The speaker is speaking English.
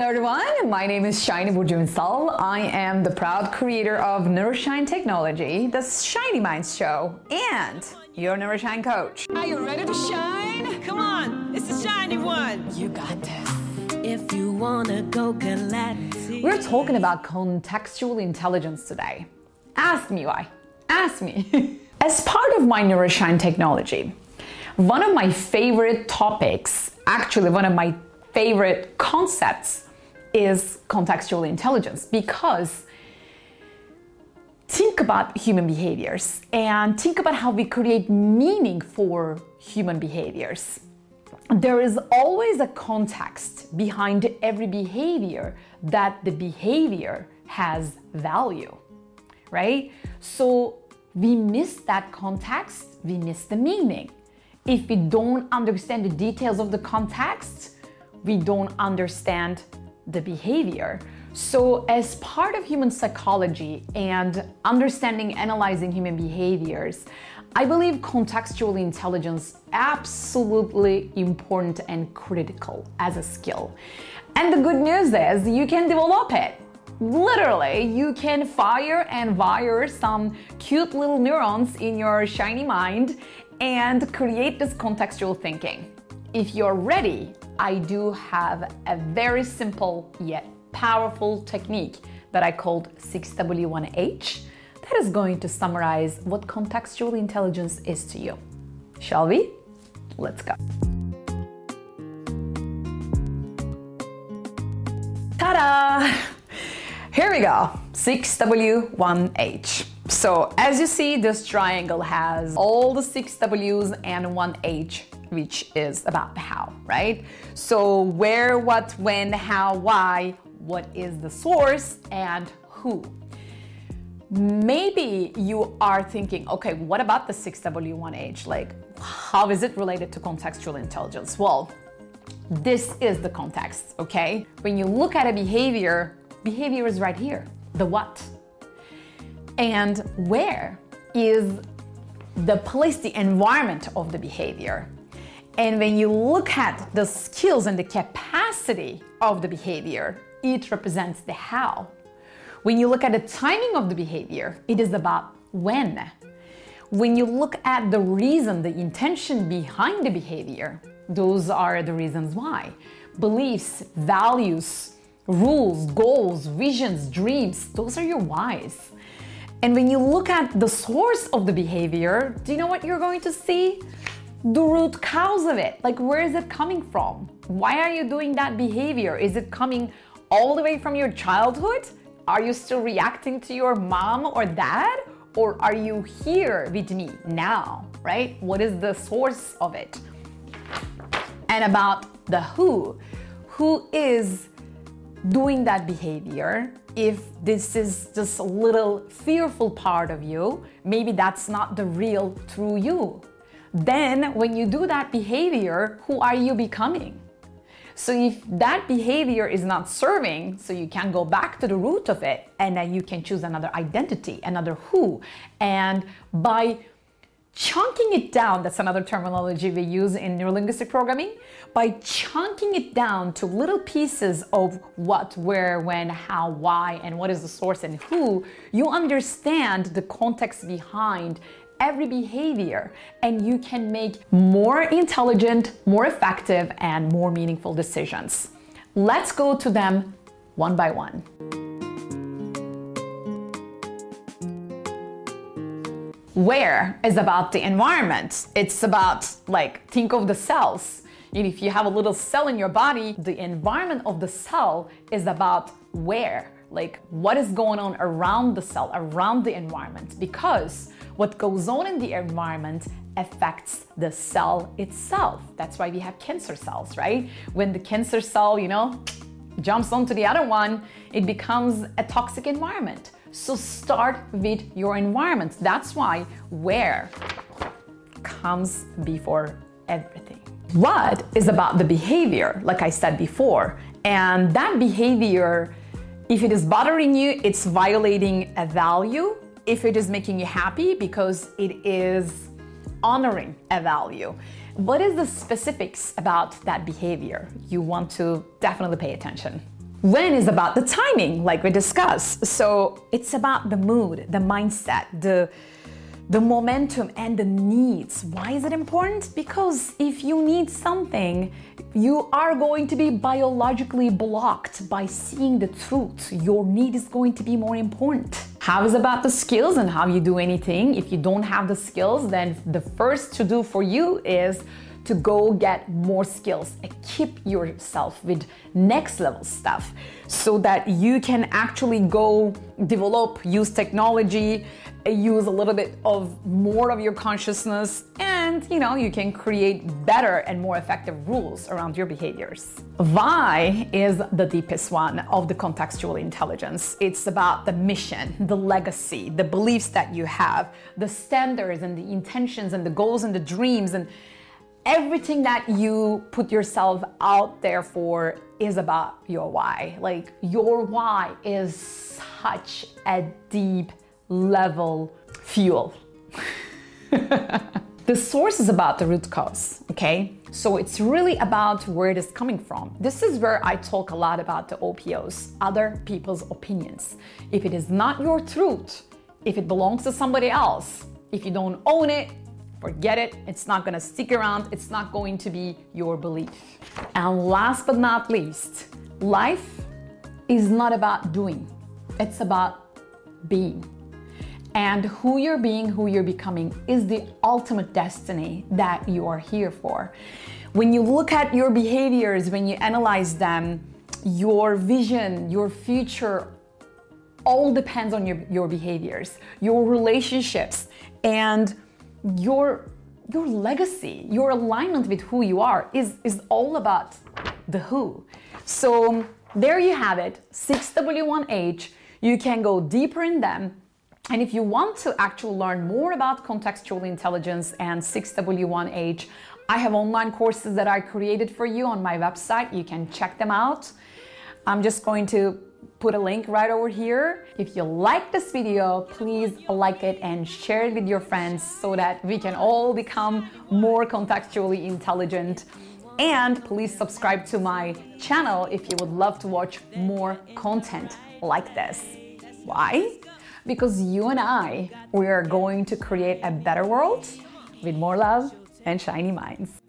Hello everyone, my name is Shiny Burjunsal. I am the proud creator of Neuroshine Technology, the Shiny Minds Show, and your Neuroshine coach. Are you ready to shine? Come on, it's the shiny one. You got this. If you wanna go galactic. We're talking about contextual intelligence today. Ask me why. Ask me. As part of my Neuroshine Technology, one of my favorite topics, actually one of my favorite concepts is contextual intelligence because think about human behaviors and think about how we create meaning for human behaviors. There is always a context behind every behavior that the behavior has value, right? So we miss that context, we miss the meaning. If we don't understand the details of the context, we don't understand the behavior. So, as part of human psychology and understanding, analyzing human behaviors, I believe contextual intelligence absolutely important and critical as a skill. And the good news is you can develop it. Literally, you can fire and wire some cute little neurons in your shiny mind and create this contextual thinking. If you're ready, I do have a very simple yet powerful technique that I called 6W1H that is going to summarize what contextual intelligence is to you. Shall we? Let's go. Ta da! Here we go 6W1H. So, as you see, this triangle has all the six W's and one H which is about how, right? So, where, what, when, how, why, what is the source, and who. Maybe you are thinking, okay, what about the 6W1H? Like, how is it related to contextual intelligence? Well, this is the context, okay? When you look at a behavior, behavior is right here the what. And where is the place, the environment of the behavior. And when you look at the skills and the capacity of the behavior, it represents the how. When you look at the timing of the behavior, it is about when. When you look at the reason, the intention behind the behavior, those are the reasons why. Beliefs, values, rules, goals, visions, dreams, those are your whys. And when you look at the source of the behavior, do you know what you're going to see? The root cause of it. Like, where is it coming from? Why are you doing that behavior? Is it coming all the way from your childhood? Are you still reacting to your mom or dad? Or are you here with me now, right? What is the source of it? And about the who. Who is doing that behavior? If this is just a little fearful part of you, maybe that's not the real true you then when you do that behavior, who are you becoming? So if that behavior is not serving, so you can go back to the root of it and then you can choose another identity, another who. And by chunking it down, that's another terminology we use in neurolinguistic programming, by chunking it down to little pieces of what, where, when, how, why, and what is the source and who, you understand the context behind every behavior and you can make more intelligent, more effective, and more meaningful decisions. Let's go to them one by one. Where is about the environment. It's about like think of the cells. If you have a little cell in your body, the environment of the cell is about where, like what is going on around the cell, around the environment. Because what goes on in the environment affects the cell itself. That's why we have cancer cells, right? When the cancer cell, you know, jumps onto the other one, it becomes a toxic environment. So start with your environment. That's why where comes before everything. What is about the behavior, like I said before, and that behavior, if it is bothering you, it's violating a value if it is making you happy because it is honoring a value. What is the specifics about that behavior? You want to definitely pay attention. When is about the timing, like we discussed. So it's about the mood, the mindset, the the momentum and the needs. Why is it important? Because if you need something, you are going to be biologically blocked by seeing the truth. Your need is going to be more important. How is about the skills and how you do anything? If you don't have the skills, then the first to do for you is to go get more skills, equip yourself with next level stuff so that you can actually go develop, use technology, use a little bit of more of your consciousness and you know you can create better and more effective rules around your behaviors. Why is the deepest one of the contextual intelligence. It's about the mission, the legacy, the beliefs that you have, the standards and the intentions and the goals and the dreams and everything that you put yourself out there for is about your why. Like your why is such a deep level fuel. the source is about the root cause, okay? So it's really about where it is coming from. This is where I talk a lot about the OPOs, other people's opinions. If it is not your truth, if it belongs to somebody else, if you don't own it, Forget it, it's not gonna stick around, it's not going to be your belief. And last but not least, life is not about doing, it's about being. And who you're being, who you're becoming is the ultimate destiny that you are here for. When you look at your behaviors, when you analyze them, your vision, your future all depends on your, your behaviors, your relationships, and your your legacy, your alignment with who you are is, is all about the who. So there you have it, 6W1H. You can go deeper in them. And if you want to actually learn more about contextual intelligence and 6W1H, I have online courses that I created for you on my website. You can check them out. I'm just going to put a link right over here. If you like this video, please like it and share it with your friends so that we can all become more contextually intelligent. And please subscribe to my channel if you would love to watch more content like this. Why? Because you and I, we are going to create a better world with more love and shiny minds.